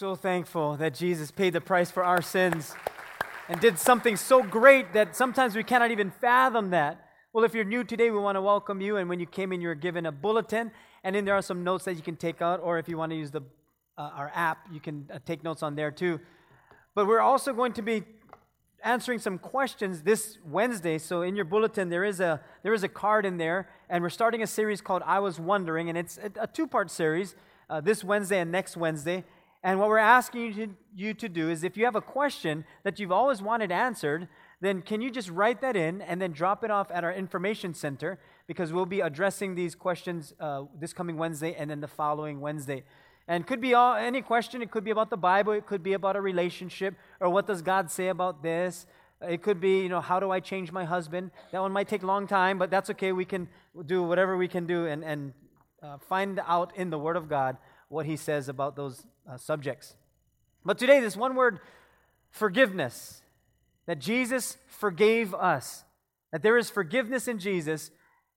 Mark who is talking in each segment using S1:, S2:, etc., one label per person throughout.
S1: so thankful that Jesus paid the price for our sins and did something so great that sometimes we cannot even fathom that. Well, if you're new today, we want to welcome you. And when you came in, you were given a bulletin, and then there are some notes that you can take out, or if you want to use the, uh, our app, you can uh, take notes on there too. But we're also going to be answering some questions this Wednesday. So in your bulletin, there is a there is a card in there, and we're starting a series called "I Was Wondering," and it's a, a two-part series. Uh, this Wednesday and next Wednesday. And what we're asking you to, you to do is, if you have a question that you've always wanted answered, then can you just write that in and then drop it off at our information center because we'll be addressing these questions uh, this coming Wednesday and then the following Wednesday. And could be all, any question. It could be about the Bible. It could be about a relationship or what does God say about this. It could be, you know, how do I change my husband? That one might take a long time, but that's okay. We can do whatever we can do and, and uh, find out in the Word of God what He says about those uh, subjects. But today, this one word, forgiveness, that Jesus forgave us, that there is forgiveness in Jesus,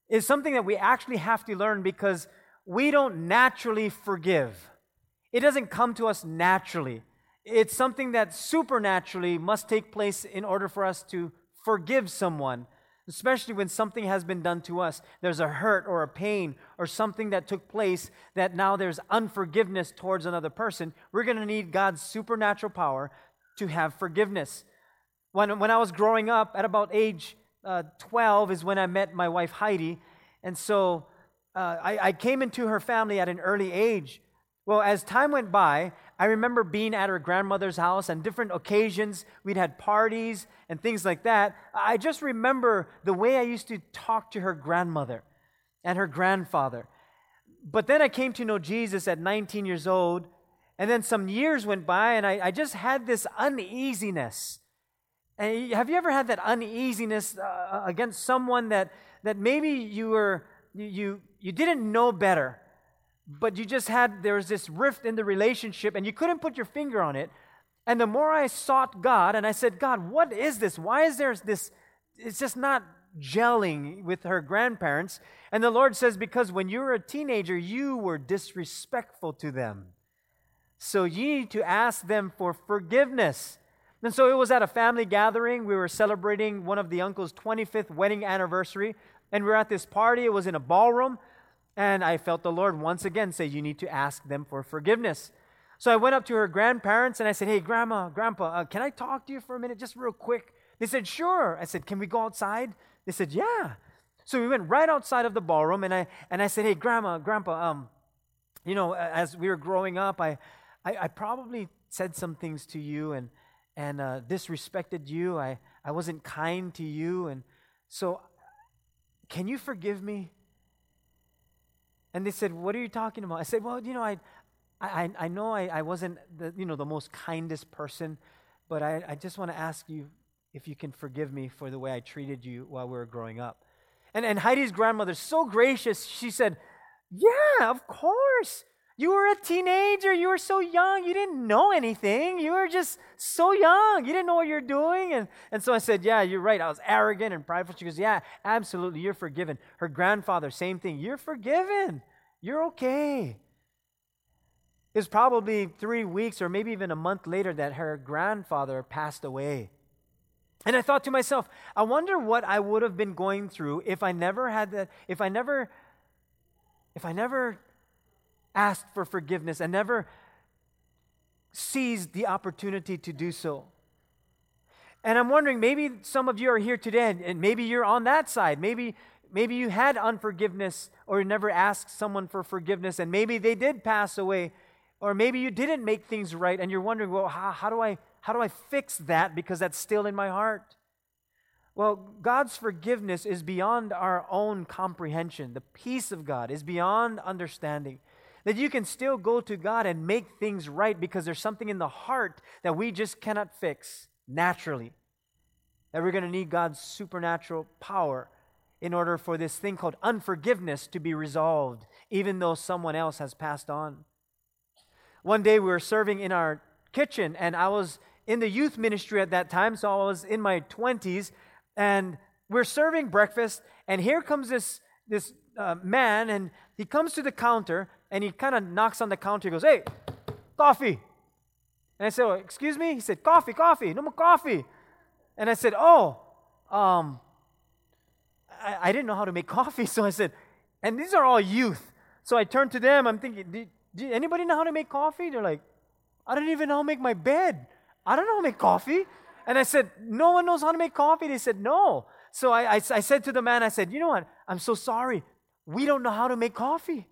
S1: is something that we actually have to learn because we don't naturally forgive. It doesn't come to us naturally. It's something that supernaturally must take place in order for us to forgive someone, especially when something has been done to us. There's a hurt or a pain or something that took place that now there's unforgiveness towards another person. We're going to need God's supernatural power to have forgiveness. When, when I was growing up, at about age uh, 12, is when I met my wife Heidi. And so uh, I, I came into her family at an early age. Well, as time went by, I remember being at her grandmother's house and different occasions. We'd had parties and things like that. I just remember the way I used to talk to her grandmother and her grandfather. But then I came to know Jesus at 19 years old, and then some years went by, and I, I just had this uneasiness. And have you ever had that uneasiness uh, against someone that, that maybe you were you, you didn't know better? But you just had there was this rift in the relationship and you couldn't put your finger on it. And the more i sought god and i said god what is this? Why is there this it's just not gelling with her grandparents? And the lord says because when you were a teenager you were disrespectful to them. So you need to ask them for forgiveness. And so it was at a family gathering. We were celebrating one of the uncle's 25th wedding anniversary. And we were at this party. It was in a ballroom and I felt the Lord once again say, You need to ask them for forgiveness. So I went up to her grandparents and I said, Hey, grandma, grandpa, uh, can I talk to you for a minute, just real quick? They said, Sure. I said, Can we go outside? They said, Yeah. So we went right outside of the ballroom and I, and I said, Hey, grandma, grandpa, um, you know, as we were growing up, I, I, I probably said some things to you and, and uh, disrespected you. I, I wasn't kind to you. And so, can you forgive me? And they said, What are you talking about? I said, Well, you know, I, I, I know I, I wasn't the, you know, the most kindest person, but I, I just want to ask you if you can forgive me for the way I treated you while we were growing up. And, and Heidi's grandmother, so gracious, she said, Yeah, of course. You were a teenager. You were so young. You didn't know anything. You were just so young. You didn't know what you're doing. And, and so I said, Yeah, you're right. I was arrogant and prideful. She goes, Yeah, absolutely. You're forgiven. Her grandfather, same thing. You're forgiven. You're okay. It was probably three weeks or maybe even a month later that her grandfather passed away. And I thought to myself, I wonder what I would have been going through if I never had that, if I never, if I never asked for forgiveness and never seized the opportunity to do so. And I'm wondering, maybe some of you are here today, and maybe you're on that side. Maybe, maybe you had unforgiveness or never asked someone for forgiveness, and maybe they did pass away. Or maybe you didn't make things right, and you're wondering, well, how, how do I how do I fix that because that's still in my heart? Well, God's forgiveness is beyond our own comprehension. The peace of God is beyond understanding that you can still go to God and make things right because there's something in the heart that we just cannot fix naturally. That we're going to need God's supernatural power in order for this thing called unforgiveness to be resolved, even though someone else has passed on. One day we were serving in our kitchen, and I was in the youth ministry at that time, so I was in my 20s, and we're serving breakfast, and here comes this, this uh, man, and he comes to the counter, and he kind of knocks on the counter. He goes, Hey, coffee. And I said, oh, Excuse me? He said, Coffee, coffee, no more coffee. And I said, Oh, um, I, I didn't know how to make coffee. So I said, And these are all youth. So I turned to them. I'm thinking, did anybody know how to make coffee? They're like, I don't even know how to make my bed. I don't know how to make coffee. And I said, No one knows how to make coffee. They said, No. So I, I, I said to the man, I said, You know what? I'm so sorry. We don't know how to make coffee.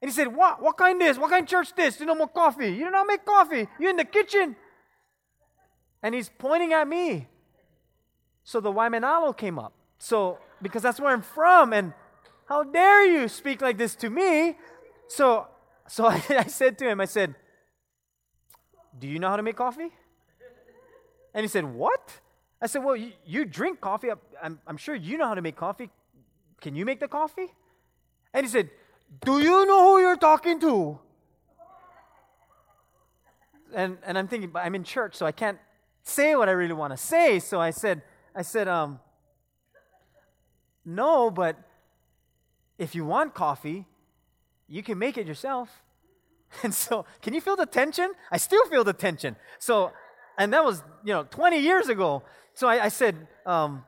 S1: And he said, What? What kind this? What kind of church this? You know more coffee. You how to make coffee. You're in the kitchen. And he's pointing at me. So the Waimanalo came up. So, because that's where I'm from, and how dare you speak like this to me? So, so I, I said to him, I said, Do you know how to make coffee? And he said, What? I said, Well, you, you drink coffee. I'm, I'm sure you know how to make coffee. Can you make the coffee? And he said, Do you know who you're talking to? And, and I'm thinking, but I'm in church, so I can't say what I really want to say. So I said, I said, um, no, but if you want coffee, you can make it yourself. And so, can you feel the tension? I still feel the tension. So, and that was, you know, 20 years ago. So I, I said, um,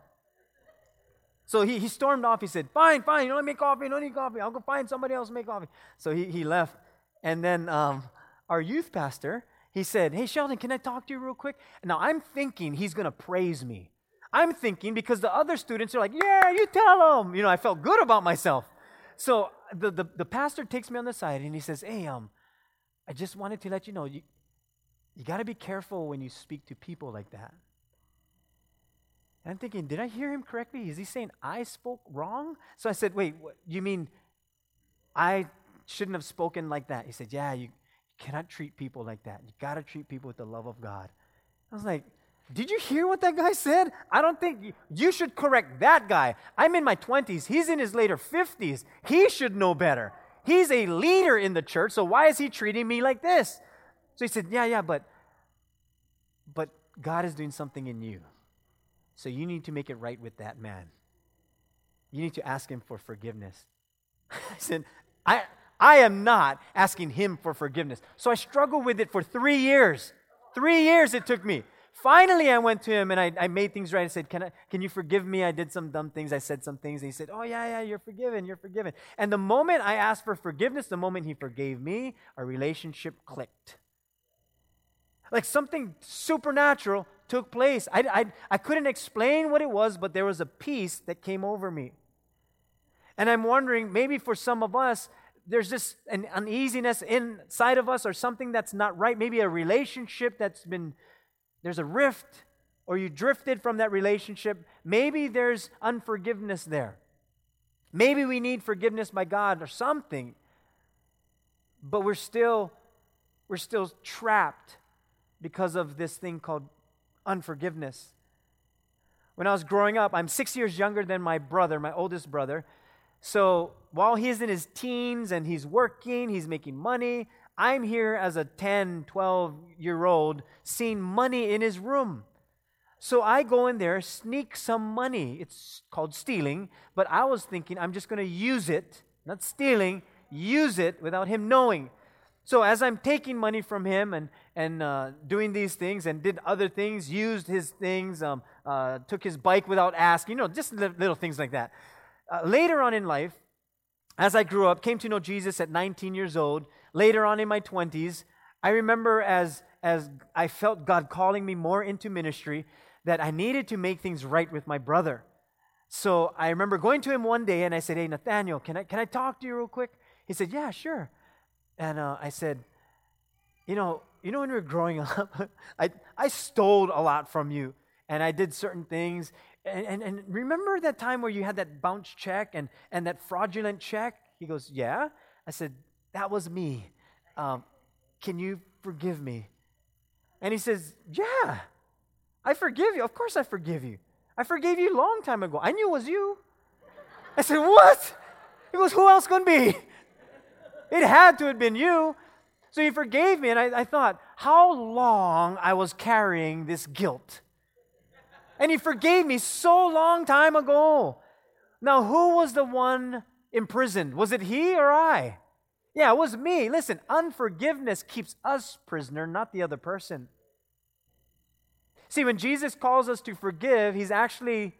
S1: so he, he stormed off. He said, Fine, fine, you don't make coffee, you don't need coffee. I'll go find somebody else to make coffee. So he, he left. And then um, our youth pastor, he said, Hey, Sheldon, can I talk to you real quick? Now I'm thinking he's going to praise me. I'm thinking because the other students are like, Yeah, you tell them. You know, I felt good about myself. So the, the, the pastor takes me on the side and he says, Hey, um, I just wanted to let you know, you, you got to be careful when you speak to people like that. And I'm thinking, did I hear him correctly? Is he saying I spoke wrong? So I said, wait, what, you mean I shouldn't have spoken like that? He said, yeah, you, cannot treat people like that. You got to treat people with the love of God. I was like, did you hear what that guy said? I don't think you, you should correct that guy. I'm in my 20s. He's in his later 50s. He should know better. He's a leader in the church, so why is he treating me like this? So he said, Yeah, yeah, but but God is doing something in you. So you need to make it right with that man. You need to ask him for forgiveness. I said, I, I am not asking him for forgiveness. So I struggled with it for three years. Three years it took me. Finally, I went to him and I, I made things right. I said, can, I, can you forgive me? I did some dumb things. I said some things. And he said, Oh, yeah, yeah, you're forgiven. You're forgiven. And the moment I asked for forgiveness, the moment he forgave me, our relationship clicked. Like something supernatural took place. I, I, I couldn't explain what it was, but there was a peace that came over me. And I'm wondering, maybe for some of us, there's just an uneasiness inside of us or something that's not right. Maybe a relationship that's been, there's a rift, or you drifted from that relationship. Maybe there's unforgiveness there. Maybe we need forgiveness by God or something, but we're still, we're still trapped because of this thing called unforgiveness. When I was growing up, I'm six years younger than my brother, my oldest brother. So while he's in his teens and he's working, he's making money, I'm here as a 10, 12 year old seeing money in his room. So I go in there, sneak some money. It's called stealing, but I was thinking I'm just going to use it, not stealing, use it without him knowing. So as I'm taking money from him and, and uh, doing these things and did other things, used his things, um, uh, took his bike without asking, you know, just little things like that. Uh, later on in life, as I grew up, came to know Jesus at 19 years old, later on in my 20s, I remember as, as I felt God calling me more into ministry that I needed to make things right with my brother. So I remember going to him one day and I said, Hey, Nathaniel, can I, can I talk to you real quick? He said, Yeah, sure. And uh, I said, you know, you know when we were growing up, I, I stole a lot from you, and I did certain things. And, and, and remember that time where you had that bounce check and, and that fraudulent check? He goes, yeah. I said, that was me. Um, can you forgive me? And he says, yeah, I forgive you. Of course I forgive you. I forgave you a long time ago. I knew it was you. I said, what? He goes, who else going to be? It had to have been you. So he forgave me, and I, I thought, how long I was carrying this guilt. And he forgave me so long time ago. Now, who was the one imprisoned? Was it he or I? Yeah, it was me. Listen, unforgiveness keeps us prisoner, not the other person. See, when Jesus calls us to forgive, he's actually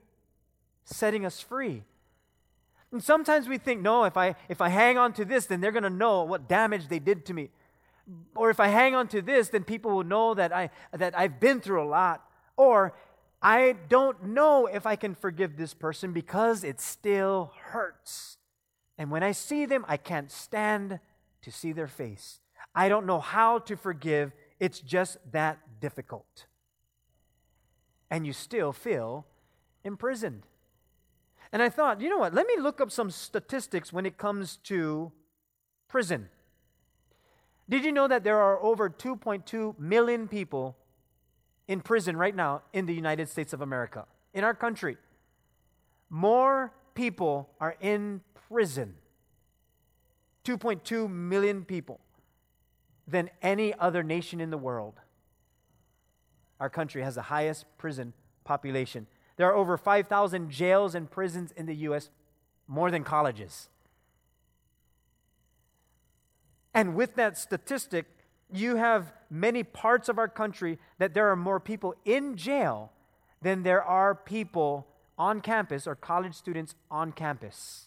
S1: setting us free. And sometimes we think, no, if I if I hang on to this, then they're gonna know what damage they did to me. Or if I hang on to this, then people will know that I that I've been through a lot. Or I don't know if I can forgive this person because it still hurts. And when I see them, I can't stand to see their face. I don't know how to forgive. It's just that difficult. And you still feel imprisoned. And I thought, you know what? Let me look up some statistics when it comes to prison. Did you know that there are over 2.2 million people in prison right now in the United States of America, in our country? More people are in prison. 2.2 million people than any other nation in the world. Our country has the highest prison population. There are over 5,000 jails and prisons in the U.S., more than colleges. And with that statistic, you have many parts of our country that there are more people in jail than there are people on campus or college students on campus.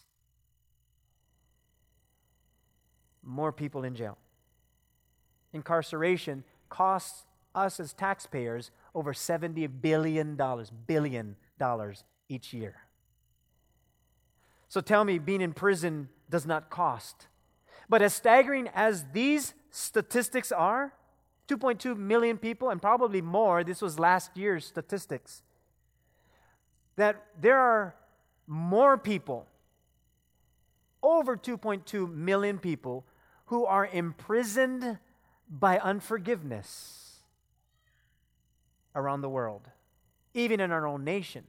S1: More people in jail. Incarceration costs us as taxpayers over $70 billion, billion each year. So tell me, being in prison does not cost. But as staggering as these statistics are 2.2 million people, and probably more, this was last year's statistics, that there are more people, over 2.2 million people, who are imprisoned by unforgiveness around the world even in our own nation.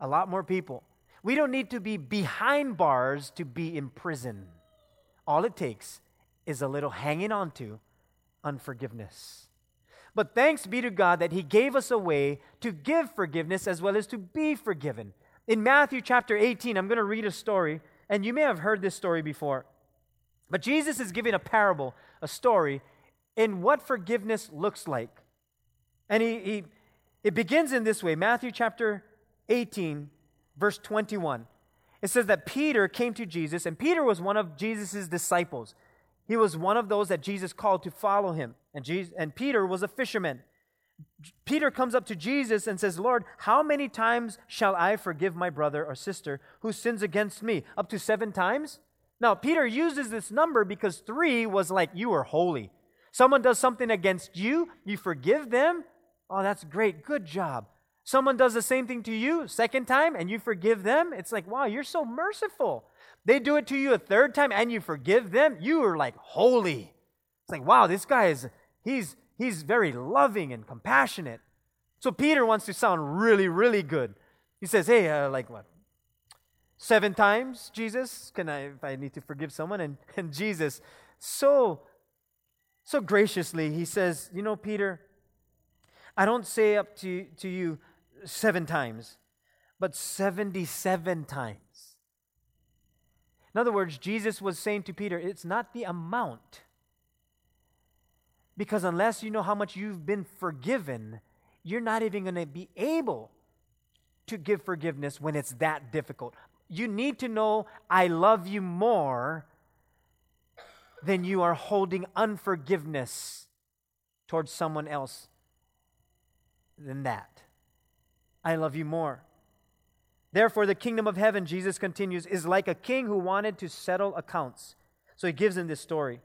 S1: A lot more people. We don't need to be behind bars to be in prison. All it takes is a little hanging on to unforgiveness. But thanks be to God that He gave us a way to give forgiveness as well as to be forgiven. In Matthew chapter 18, I'm going to read a story, and you may have heard this story before. But Jesus is giving a parable, a story, in what forgiveness looks like. And he, he it begins in this way Matthew chapter 18, verse 21. It says that Peter came to Jesus, and Peter was one of Jesus' disciples. He was one of those that Jesus called to follow him. And, Jesus, and Peter was a fisherman. Peter comes up to Jesus and says, Lord, how many times shall I forgive my brother or sister who sins against me? Up to seven times? Now, Peter uses this number because three was like you are holy. Someone does something against you, you forgive them, Oh, that's great. Good job. Someone does the same thing to you second time and you forgive them. It's like, wow, you're so merciful. They do it to you a third time and you forgive them. You are like holy. It's like, wow, this guy is he's he's very loving and compassionate. So Peter wants to sound really, really good. He says, hey, uh, like what? Seven times, Jesus? Can I, if I need to forgive someone? And, and Jesus, so, so graciously, he says, you know, Peter, I don't say up to, to you seven times, but 77 times. In other words, Jesus was saying to Peter, it's not the amount. Because unless you know how much you've been forgiven, you're not even going to be able to give forgiveness when it's that difficult. You need to know I love you more than you are holding unforgiveness towards someone else than that. I love you more. Therefore, the kingdom of heaven, Jesus continues, is like a king who wanted to settle accounts. So he gives him this story.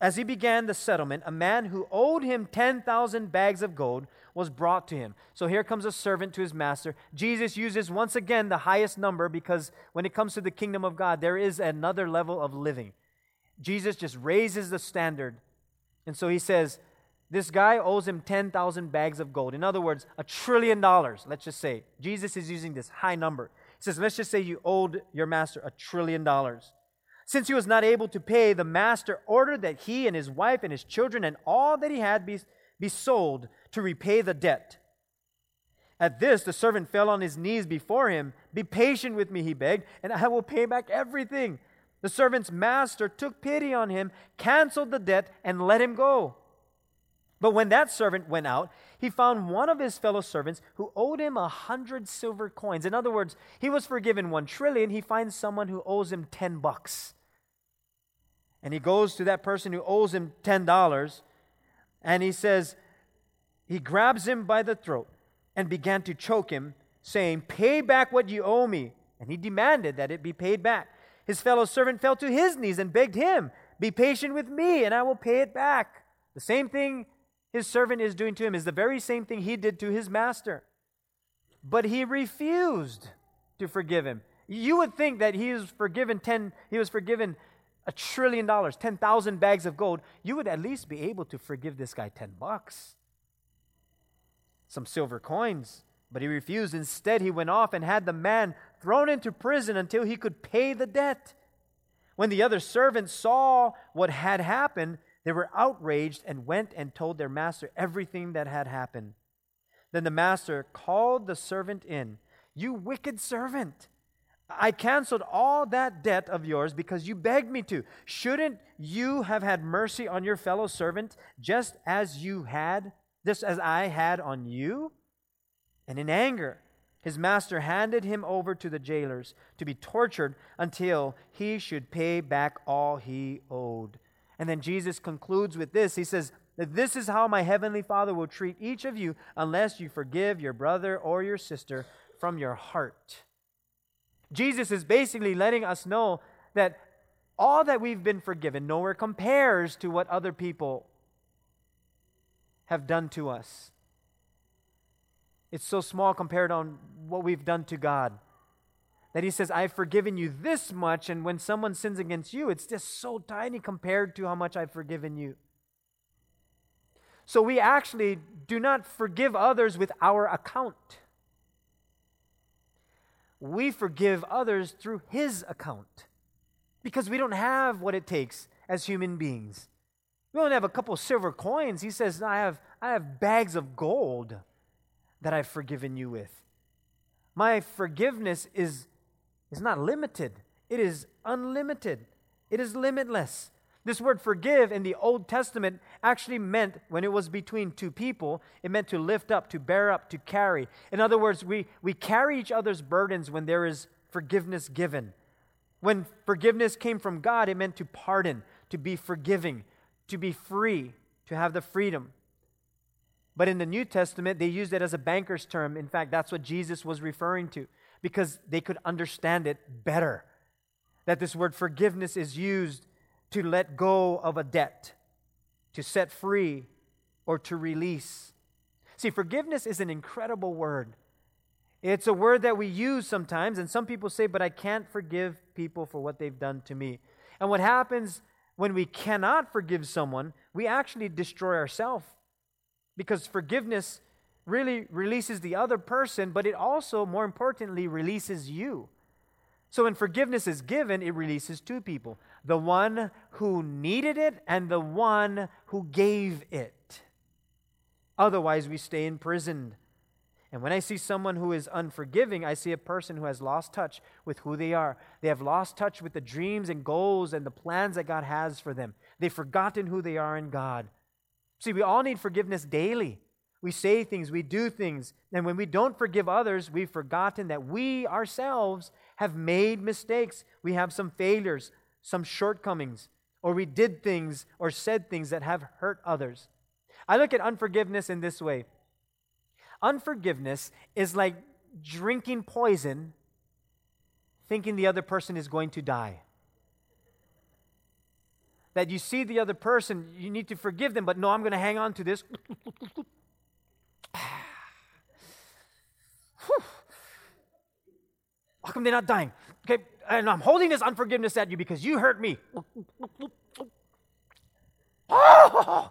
S1: As he began the settlement, a man who owed him 10,000 bags of gold was brought to him. So here comes a servant to his master. Jesus uses once again the highest number because when it comes to the kingdom of God, there is another level of living. Jesus just raises the standard. And so he says, this guy owes him 10,000 bags of gold. In other words, a trillion dollars, let's just say. Jesus is using this high number. He says, let's just say you owed your master a trillion dollars. Since he was not able to pay, the master ordered that he and his wife and his children and all that he had be, be sold to repay the debt. At this, the servant fell on his knees before him. Be patient with me, he begged, and I will pay back everything. The servant's master took pity on him, canceled the debt, and let him go. But when that servant went out, he found one of his fellow servants who owed him a hundred silver coins. In other words, he was forgiven one trillion. He finds someone who owes him ten bucks. And he goes to that person who owes him ten dollars, and he says, he grabs him by the throat and began to choke him, saying, Pay back what you owe me. And he demanded that it be paid back. His fellow servant fell to his knees and begged him, Be patient with me, and I will pay it back. The same thing his servant is doing to him is the very same thing he did to his master. But he refused to forgive him. You would think that he was forgiven 10 he was forgiven a trillion dollars, 10,000 bags of gold. You would at least be able to forgive this guy 10 bucks. Some silver coins, but he refused. Instead, he went off and had the man thrown into prison until he could pay the debt. When the other servants saw what had happened, they were outraged and went and told their master everything that had happened. Then the master called the servant in. You wicked servant! I canceled all that debt of yours because you begged me to. Shouldn't you have had mercy on your fellow servant just as you had, just as I had on you? And in anger, his master handed him over to the jailers to be tortured until he should pay back all he owed. And then Jesus concludes with this He says, that this is how my heavenly Father will treat each of you unless you forgive your brother or your sister from your heart. Jesus is basically letting us know that all that we've been forgiven nowhere compares to what other people have done to us. It's so small compared on what we've done to God that he says, I've forgiven you this much, and when someone sins against you, it's just so tiny compared to how much I've forgiven you. So we actually do not forgive others with our account. We forgive others through his account because we don't have what it takes as human beings. We don't have a couple silver coins. He says, I have, I have bags of gold that I've forgiven you with. My forgiveness is is not limited, it is unlimited, it is limitless. This word forgive in the Old Testament actually meant, when it was between two people, it meant to lift up, to bear up, to carry. In other words, we, we carry each other's burdens when there is forgiveness given. When forgiveness came from God, it meant to pardon, to be forgiving, to be free, to have the freedom. But in the New Testament, they used it as a banker's term. In fact, that's what Jesus was referring to because they could understand it better. That this word forgiveness is used to let go of a debt, to set free, or to release. See, forgiveness is an incredible word. It's a word that we use sometimes, and some people say, but I can't forgive people for what they've done to me. And what happens when we cannot forgive someone, we actually destroy ourselves. Because forgiveness really releases the other person, but it also, more importantly, releases you. So when forgiveness is given, it releases two people the one who needed it and the one who gave it. Otherwise, we stay imprisoned. And when I see someone who is unforgiving, I see a person who has lost touch with who they are. They have lost touch with the dreams and goals and the plans that God has for them. They've forgotten who they are in God. See, we all need forgiveness daily. We say things, we do things, and when we don't forgive others, we've forgotten that we ourselves have made mistakes. We have some failures, some shortcomings, or we did things or said things that have hurt others. I look at unforgiveness in this way unforgiveness is like drinking poison, thinking the other person is going to die that you see the other person, you need to forgive them, but no, I'm going to hang on to this. How come they're not dying? Okay, and I'm holding this unforgiveness at you because you hurt me.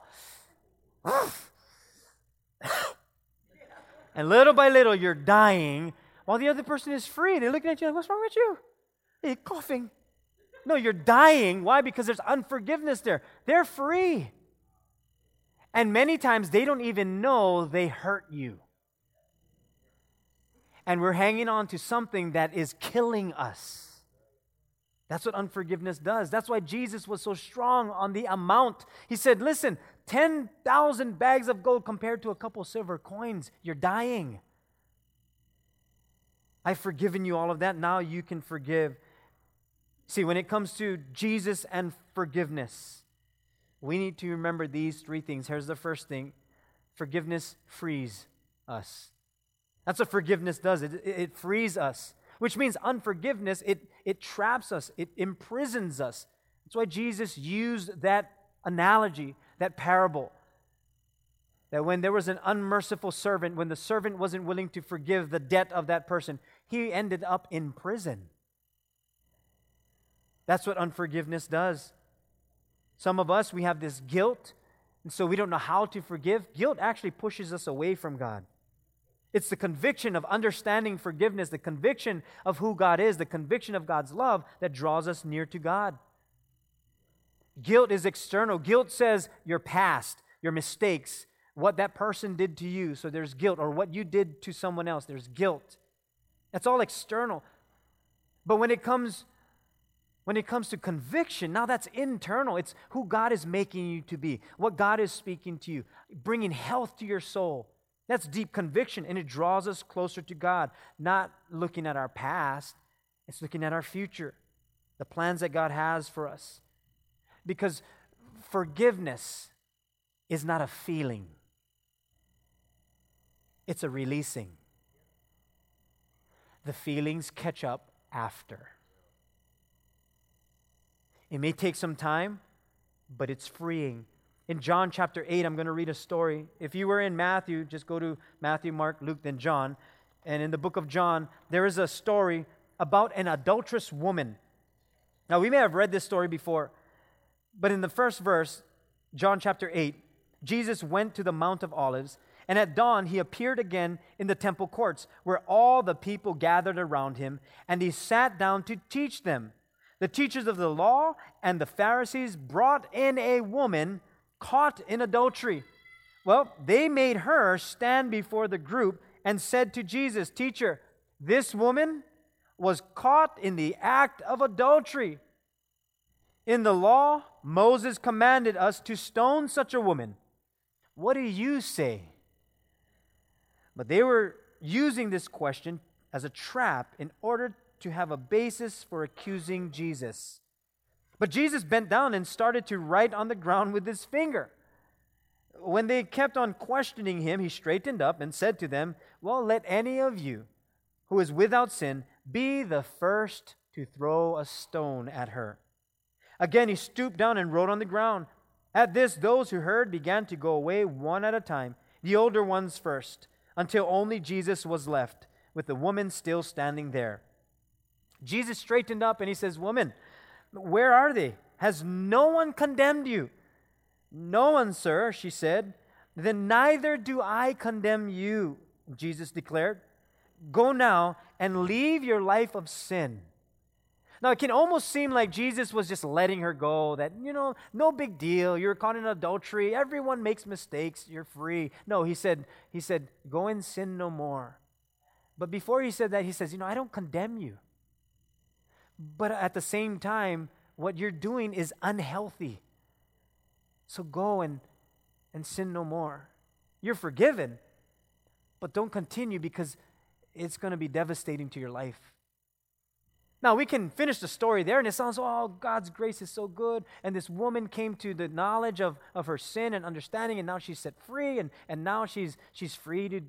S1: and little by little, you're dying while the other person is free. They're looking at you like, what's wrong with you? You're coughing. No, you're dying. Why? Because there's unforgiveness there. They're free. And many times they don't even know they hurt you and we're hanging on to something that is killing us. That's what unforgiveness does. That's why Jesus was so strong on the amount. He said, Listen, 10,000 bags of gold compared to a couple silver coins, you're dying. I've forgiven you all of that. Now you can forgive. See, when it comes to Jesus and forgiveness, we need to remember these three things. Here's the first thing forgiveness frees us. That's what forgiveness does, it, it frees us, which means unforgiveness, it, it traps us, it imprisons us. That's why Jesus used that analogy, that parable. That when there was an unmerciful servant, when the servant wasn't willing to forgive the debt of that person, he ended up in prison. That's what unforgiveness does. Some of us, we have this guilt, and so we don't know how to forgive. Guilt actually pushes us away from God. It's the conviction of understanding forgiveness, the conviction of who God is, the conviction of God's love that draws us near to God. Guilt is external. Guilt says your past, your mistakes, what that person did to you. So there's guilt, or what you did to someone else. There's guilt. That's all external. But when it comes when it comes to conviction, now that's internal. It's who God is making you to be, what God is speaking to you, bringing health to your soul. That's deep conviction, and it draws us closer to God, not looking at our past, it's looking at our future, the plans that God has for us. Because forgiveness is not a feeling, it's a releasing. The feelings catch up after. It may take some time, but it's freeing in John chapter 8, I'm going to read a story. If you were in Matthew, just go to Matthew, Mark, Luke, then John. And in the book of John, there is a story about an adulterous woman. Now, we may have read this story before, but in the first verse, John chapter 8, Jesus went to the Mount of Olives, and at dawn he appeared again in the temple courts, where all the people gathered around him, and he sat down to teach them. The teachers of the law and the Pharisees brought in a woman caught in adultery. Well, they made her stand before the group and said to Jesus, Teacher, this woman was caught in the act of adultery. In the law, Moses commanded us to stone such a woman. What do you say? But they were using this question as a trap in order to have a basis for accusing Jesus. But Jesus bent down and started to write on the ground with his finger. When they kept on questioning him, he straightened up and said to them, Well, let any of you who is without sin be the first to throw a stone at her. Again, he stooped down and wrote on the ground. At this, those who heard began to go away one at a time, the older ones first, until only Jesus was left, with the woman still standing there. Jesus straightened up and he says, Woman, where are they? Has no one condemned you? No one, sir, she said. Then neither do I condemn you, Jesus declared. Go now and leave your life of sin. Now, it can almost seem like Jesus was just letting her go, that, you know, no big deal. You're caught in adultery. Everyone makes mistakes. You're free. No, he said, he said, go and sin no more. But before he said that, he says, you know, I don't condemn you. But at the same time, what you're doing is unhealthy. So go and, and sin no more. You're forgiven, but don't continue because it's going to be devastating to your life. Now, we can finish the story there, and it sounds, oh, God's grace is so good. And this woman came to the knowledge of, of her sin and understanding, and now she's set free, and, and now she's, she's free to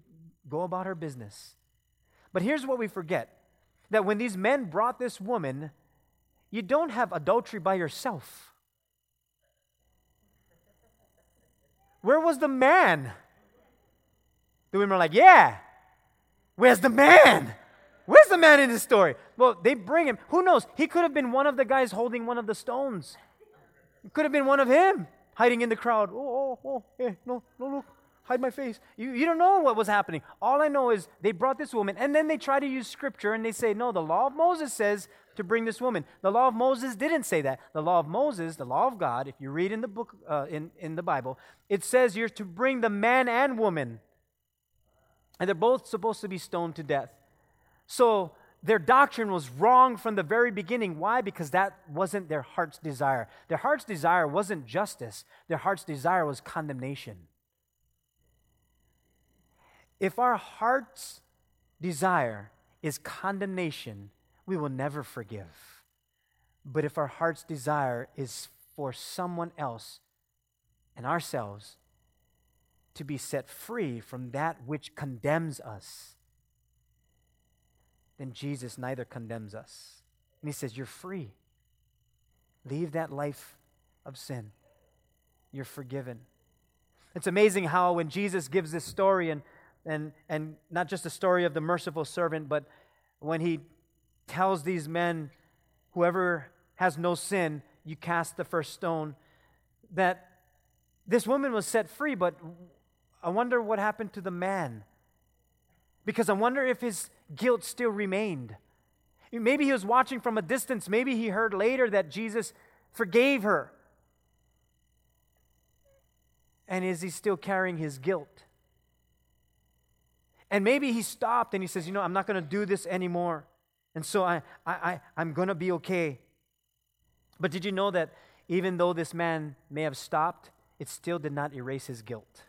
S1: go about her business. But here's what we forget that when these men brought this woman, you don't have adultery by yourself. Where was the man? The women are like, Yeah, where's the man? Where's the man in this story? Well, they bring him. Who knows? He could have been one of the guys holding one of the stones. It could have been one of him hiding in the crowd. Oh, oh, oh, yeah, no, no, look hide my face. You, you don't know what was happening. All I know is they brought this woman, and then they try to use scripture and they say, no, the law of Moses says to bring this woman. The law of Moses didn't say that. The law of Moses, the law of God, if you read in the book, uh, in, in the Bible, it says you're to bring the man and woman. And they're both supposed to be stoned to death. So their doctrine was wrong from the very beginning. Why? Because that wasn't their heart's desire. Their heart's desire wasn't justice, their heart's desire was condemnation. If our heart's desire is condemnation, we will never forgive. But if our heart's desire is for someone else and ourselves to be set free from that which condemns us, then Jesus neither condemns us. And he says, You're free. Leave that life of sin. You're forgiven. It's amazing how when Jesus gives this story, and, and, and not just the story of the merciful servant, but when he tells these men, whoever has no sin, you cast the first stone, that this woman was set free, but I wonder what happened to the man. Because I wonder if his guilt still remained. Maybe he was watching from a distance. Maybe he heard later that Jesus forgave her. And is he still carrying his guilt? And maybe he stopped and he says, You know, I'm not going to do this anymore. And so I, I, I, I'm going to be okay. But did you know that even though this man may have stopped, it still did not erase his guilt?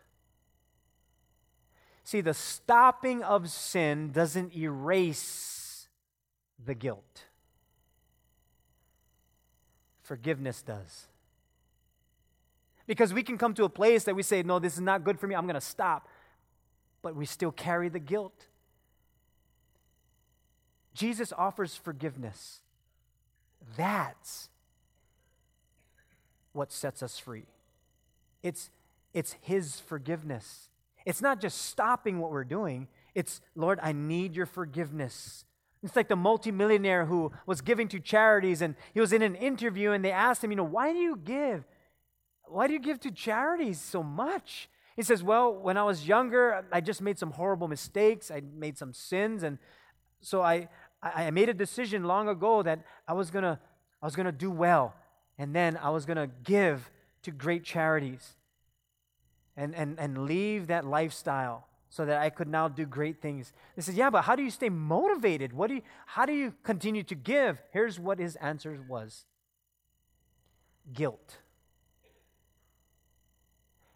S1: See, the stopping of sin doesn't erase the guilt, forgiveness does. Because we can come to a place that we say, No, this is not good for me, I'm going to stop. But we still carry the guilt. Jesus offers forgiveness. That's what sets us free. It's, it's His forgiveness. It's not just stopping what we're doing, it's, Lord, I need your forgiveness. It's like the multimillionaire who was giving to charities and he was in an interview and they asked him, you know, why do you give? Why do you give to charities so much? He says, Well, when I was younger, I just made some horrible mistakes. I made some sins. And so I, I made a decision long ago that I was going to I was going to do well and then I was going to give to great charities and, and, and leave that lifestyle so that I could now do great things. He says, Yeah, but how do you stay motivated? What do you, how do you continue to give? Here's what his answer was guilt.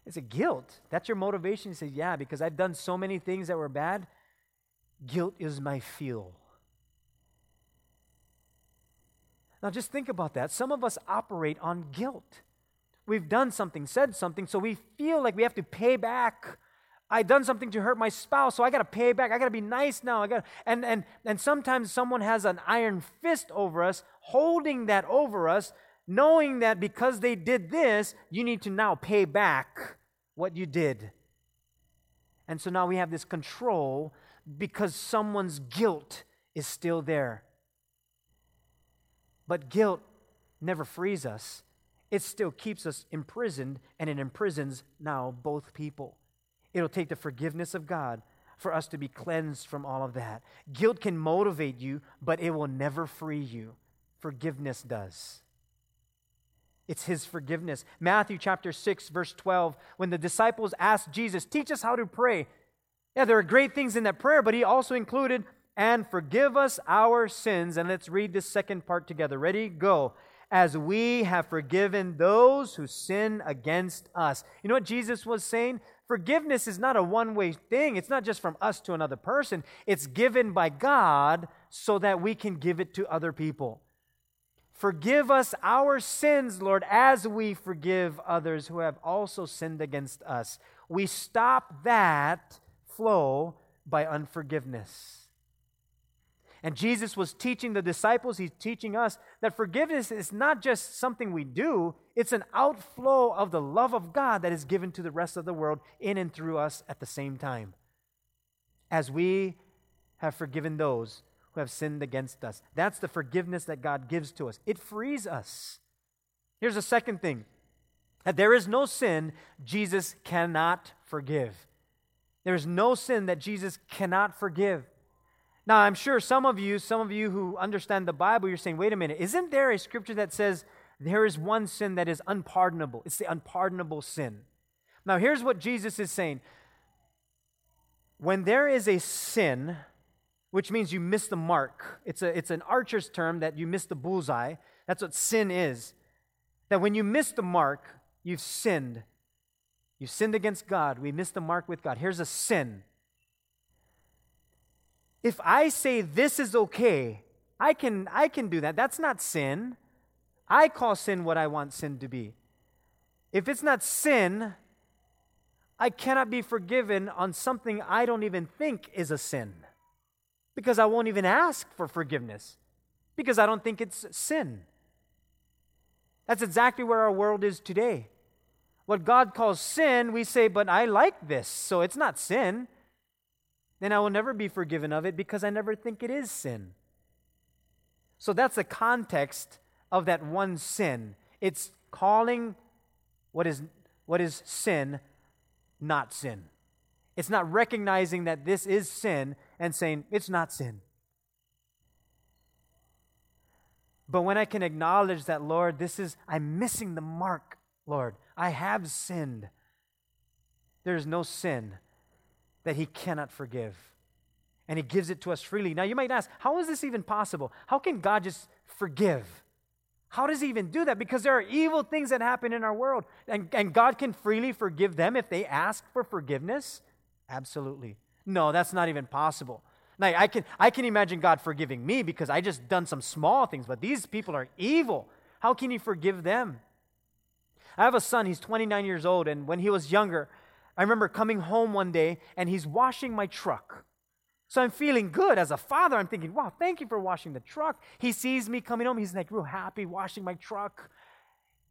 S1: It's a guilt. That's your motivation. He says, Yeah, because I've done so many things that were bad. Guilt is my fuel. Now, just think about that. Some of us operate on guilt. We've done something, said something, so we feel like we have to pay back. I done something to hurt my spouse, so I got to pay back. I got to be nice now. I got and and and sometimes someone has an iron fist over us, holding that over us, knowing that because they did this, you need to now pay back what you did. And so now we have this control because someone's guilt is still there. But guilt never frees us, it still keeps us imprisoned, and it imprisons now both people. It'll take the forgiveness of God for us to be cleansed from all of that. Guilt can motivate you, but it will never free you. Forgiveness does. It's his forgiveness. Matthew chapter 6, verse 12, when the disciples asked Jesus, Teach us how to pray. Yeah, there are great things in that prayer, but he also included and forgive us our sins. And let's read this second part together. Ready? Go. As we have forgiven those who sin against us. You know what Jesus was saying? Forgiveness is not a one way thing. It's not just from us to another person, it's given by God so that we can give it to other people. Forgive us our sins, Lord, as we forgive others who have also sinned against us. We stop that flow by unforgiveness. And Jesus was teaching the disciples, he's teaching us that forgiveness is not just something we do, it's an outflow of the love of God that is given to the rest of the world in and through us at the same time. As we have forgiven those who have sinned against us. That's the forgiveness that God gives to us. It frees us. Here's the second thing that there is no sin Jesus cannot forgive. There is no sin that Jesus cannot forgive. Now, I'm sure some of you, some of you who understand the Bible, you're saying, wait a minute, isn't there a scripture that says there is one sin that is unpardonable? It's the unpardonable sin. Now, here's what Jesus is saying when there is a sin which means you miss the mark. It's, a, it's an archer's term that you miss the bullseye. That's what sin is. That when you miss the mark, you've sinned. You sinned against God. We missed the mark with God. Here's a sin. If I say this is okay, I can, I can do that. That's not sin. I call sin what I want sin to be. If it's not sin, I cannot be forgiven on something I don't even think is a sin because I won't even ask for forgiveness because I don't think it's sin. That's exactly where our world is today. What God calls sin, we say, but I like this, so it's not sin. Then I will never be forgiven of it because I never think it is sin. So that's the context of that one sin. It's calling what is, what is sin not sin. It's not recognizing that this is sin and saying, it's not sin. But when I can acknowledge that, Lord, this is, I'm missing the mark, Lord. I have sinned. There is no sin that He cannot forgive. And He gives it to us freely. Now, you might ask, how is this even possible? How can God just forgive? How does He even do that? Because there are evil things that happen in our world, and, and God can freely forgive them if they ask for forgiveness? Absolutely. No, that's not even possible. Like I can I can imagine God forgiving me because I just done some small things, but these people are evil. How can he forgive them? I have a son, he's 29 years old, and when he was younger, I remember coming home one day and he's washing my truck. So I'm feeling good as a father. I'm thinking, wow, thank you for washing the truck. He sees me coming home. He's like real happy washing my truck.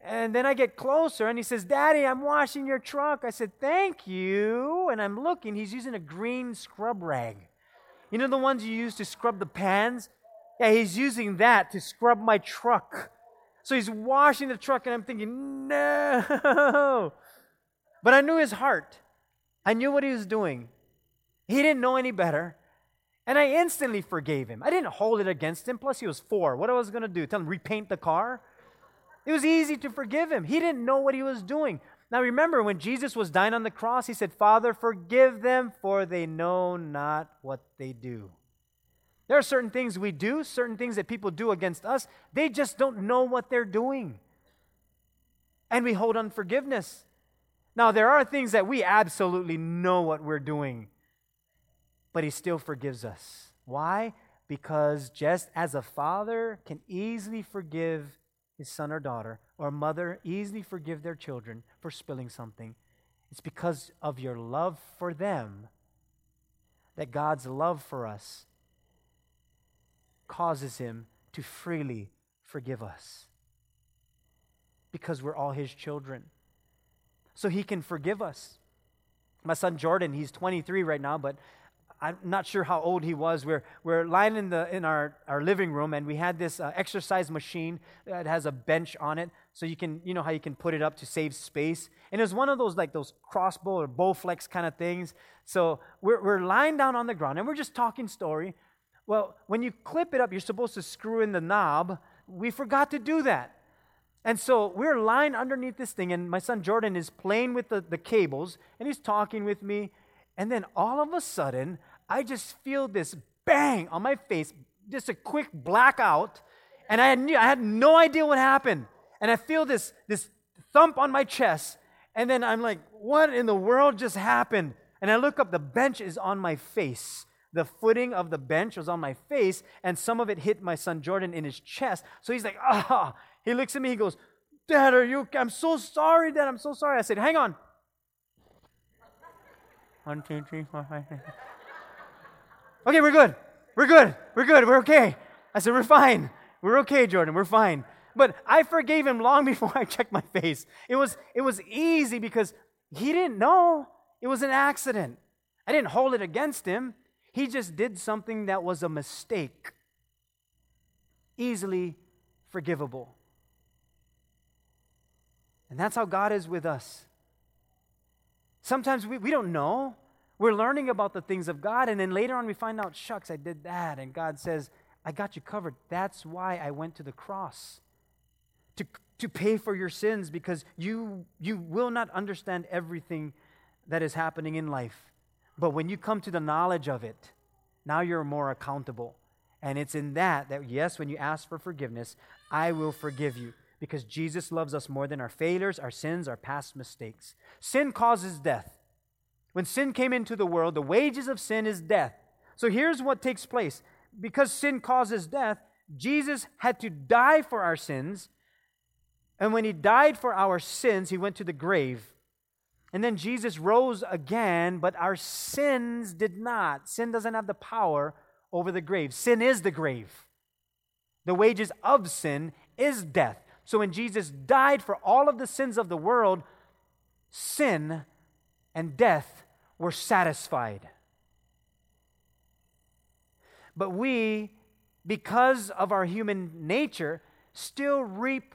S1: And then I get closer and he says, Daddy, I'm washing your truck. I said, Thank you. And I'm looking, he's using a green scrub rag. You know the ones you use to scrub the pans? Yeah, he's using that to scrub my truck. So he's washing the truck, and I'm thinking, No. But I knew his heart. I knew what he was doing. He didn't know any better. And I instantly forgave him. I didn't hold it against him. Plus, he was four. What I was going to do? Tell him, repaint the car? It was easy to forgive him. He didn't know what he was doing. Now remember, when Jesus was dying on the cross, he said, Father, forgive them, for they know not what they do. There are certain things we do, certain things that people do against us. They just don't know what they're doing. And we hold unforgiveness. Now, there are things that we absolutely know what we're doing, but He still forgives us. Why? Because just as a father can easily forgive his son or daughter, or mother easily forgive their children for spilling something, it's because of your love for them that God's love for us causes him to freely forgive us. Because we're all his children. So he can forgive us. My son Jordan, he's 23 right now, but I'm not sure how old he was. We're, we're lying in, the, in our, our living room, and we had this uh, exercise machine that has a bench on it. So you can, you know how you can put it up to save space. And it was one of those, like those crossbow or Bowflex kind of things. So we're, we're lying down on the ground, and we're just talking story. Well, when you clip it up, you're supposed to screw in the knob. We forgot to do that. And so we're lying underneath this thing, and my son Jordan is playing with the, the cables, and he's talking with me. And then all of a sudden, I just feel this bang on my face, just a quick blackout, and I had, I had no idea what happened. And I feel this, this thump on my chest, and then I'm like, what in the world just happened? And I look up, the bench is on my face. The footing of the bench was on my face, and some of it hit my son Jordan in his chest. So he's like, ah. He looks at me, he goes, Dad, are you I'm so sorry, Dad. I'm so sorry. I said, hang on. One, two, three, four, five. Okay, we're good. We're good. We're good. We're okay. I said, We're fine. We're okay, Jordan. We're fine. But I forgave him long before I checked my face. It was, it was easy because he didn't know. It was an accident. I didn't hold it against him. He just did something that was a mistake. Easily forgivable. And that's how God is with us. Sometimes we, we don't know. We're learning about the things of God, and then later on we find out, shucks, I did that. And God says, I got you covered. That's why I went to the cross. To, to pay for your sins because you, you will not understand everything that is happening in life. But when you come to the knowledge of it, Now you're more accountable. And it's in that that, yes, when you ask for forgiveness, I will forgive you because Jesus loves us more than our failures, our sins, our past mistakes. Sin causes death. When sin came into the world, the wages of sin is death. So here's what takes place because sin causes death, Jesus had to die for our sins. And when he died for our sins, he went to the grave. And then Jesus rose again, but our sins did not. Sin doesn't have the power over the grave. Sin is the grave. The wages of sin is death. So when Jesus died for all of the sins of the world, sin and death were satisfied. But we, because of our human nature, still reap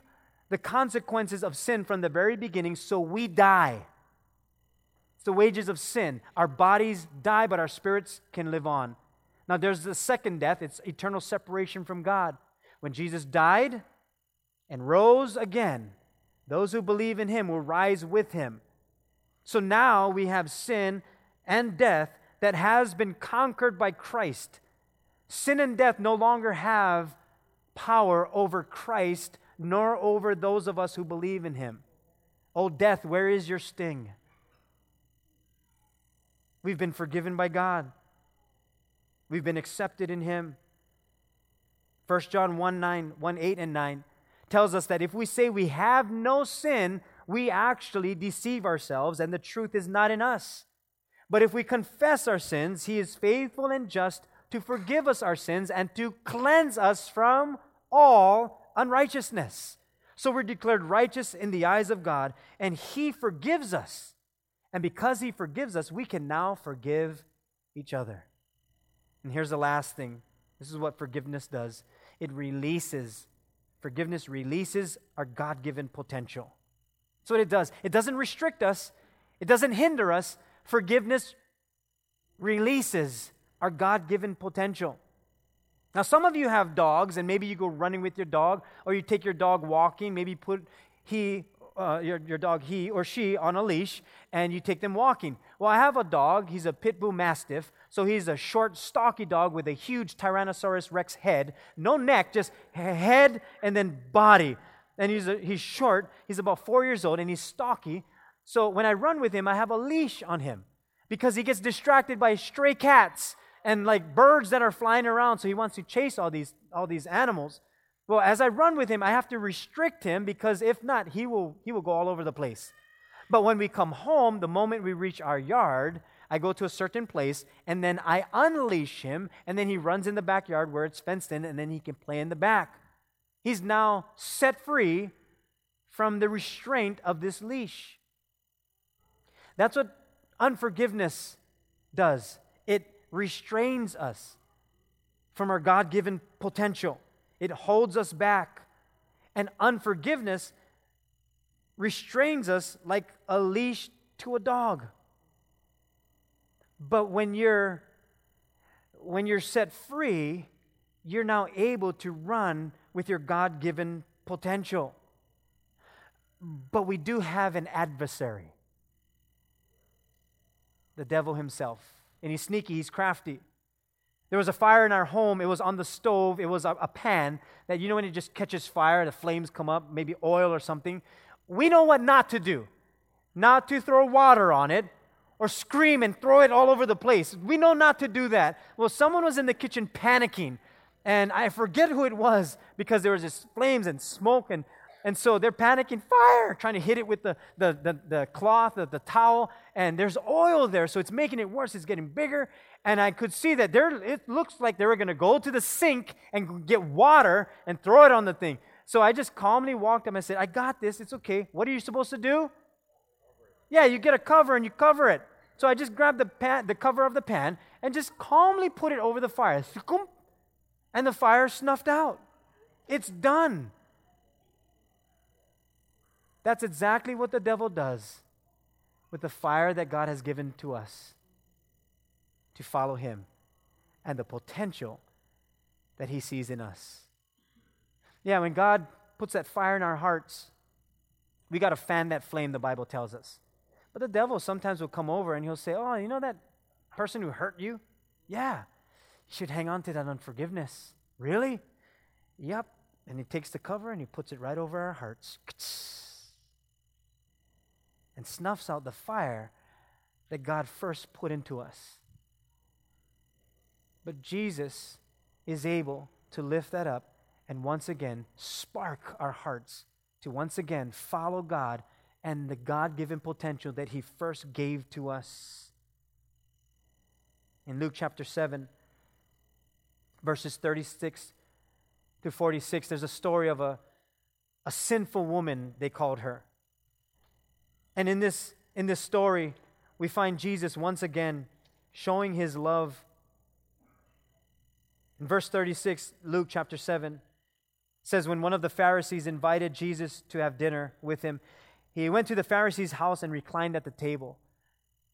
S1: the consequences of sin from the very beginning, so we die. It's the wages of sin. Our bodies die, but our spirits can live on. Now, there's the second death, it's eternal separation from God. When Jesus died and rose again, those who believe in him will rise with him. So now we have sin and death that has been conquered by Christ. Sin and death no longer have power over Christ nor over those of us who believe in him. Oh, death, where is your sting? We've been forgiven by God. We've been accepted in him. 1 John 1 9, 1 8 and 9 tells us that if we say we have no sin, we actually deceive ourselves and the truth is not in us. But if we confess our sins, he is faithful and just to forgive us our sins and to cleanse us from all unrighteousness. So we're declared righteous in the eyes of God, and He forgives us. And because He forgives us, we can now forgive each other. And here's the last thing this is what forgiveness does it releases, forgiveness releases our God given potential. That's what it does. It doesn't restrict us, it doesn't hinder us. Forgiveness releases our God given potential. Now, some of you have dogs, and maybe you go running with your dog, or you take your dog walking, maybe put he, uh, your, your dog, he or she, on a leash, and you take them walking. Well, I have a dog. He's a pit bull mastiff. So he's a short, stocky dog with a huge Tyrannosaurus rex head. No neck, just head and then body. And he's, a, he's short. He's about four years old, and he's stocky. So when I run with him, I have a leash on him because he gets distracted by stray cats and like birds that are flying around. So he wants to chase all these, all these animals. Well, as I run with him, I have to restrict him because if not, he will, he will go all over the place. But when we come home, the moment we reach our yard, I go to a certain place and then I unleash him, and then he runs in the backyard where it's fenced in, and then he can play in the back. He's now set free from the restraint of this leash. That's what unforgiveness does. It restrains us from our God given potential, it holds us back. And unforgiveness restrains us like a leash to a dog. But when you're when you're set free, you're now able to run with your God given potential. But we do have an adversary the devil himself and he's sneaky, he's crafty. There was a fire in our home. It was on the stove. It was a, a, pan that, you know, when it just catches fire, the flames come up, maybe oil or something. We know what not to do. Not to throw water on it or scream and throw it all over the place. We know not to do that. Well, someone was in the kitchen panicking, and I forget who it was because there was just flames and smoke and and so they're panicking, fire, trying to hit it with the, the, the, the cloth, the, the towel, and there's oil there, so it's making it worse. It's getting bigger. And I could see that there, it looks like they were going to go to the sink and get water and throw it on the thing. So I just calmly walked up and said, I got this. It's okay. What are you supposed to do? Yeah, you get a cover and you cover it. So I just grabbed the, pan, the cover of the pan and just calmly put it over the fire. And the fire snuffed out. It's done. That's exactly what the devil does with the fire that God has given to us to follow him and the potential that he sees in us. Yeah, when God puts that fire in our hearts, we got to fan that flame, the Bible tells us. But the devil sometimes will come over and he'll say, Oh, you know that person who hurt you? Yeah. You should hang on to that unforgiveness. Really? Yep. And he takes the cover and he puts it right over our hearts and snuffs out the fire that God first put into us. But Jesus is able to lift that up and once again spark our hearts to once again follow God and the God given potential that He first gave to us. In Luke chapter 7, verses 36 to 46, there's a story of a, a sinful woman, they called her. And in this, in this story, we find Jesus once again showing his love. In verse 36, Luke chapter 7 says, When one of the Pharisees invited Jesus to have dinner with him, he went to the Pharisee's house and reclined at the table.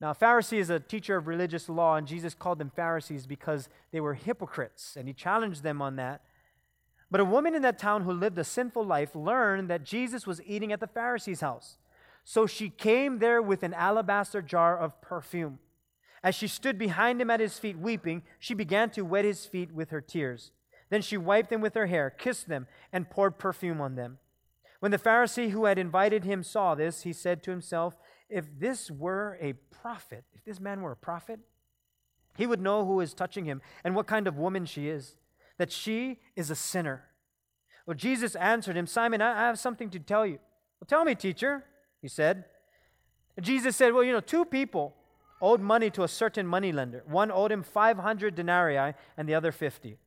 S1: Now, a Pharisee is a teacher of religious law, and Jesus called them Pharisees because they were hypocrites, and he challenged them on that. But a woman in that town who lived a sinful life learned that Jesus was eating at the Pharisee's house. So she came there with an alabaster jar of perfume. As she stood behind him at his feet weeping, she began to wet his feet with her tears. Then she wiped them with her hair, kissed them, and poured perfume on them. When the Pharisee who had invited him saw this, he said to himself, If this were a prophet, if this man were a prophet, he would know who is touching him and what kind of woman she is, that she is a sinner. Well, Jesus answered him, Simon, I have something to tell you. Well, tell me, teacher he said. Jesus said, Well, you know, two people owed money to a certain moneylender. One owed him 500 denarii and the other 50.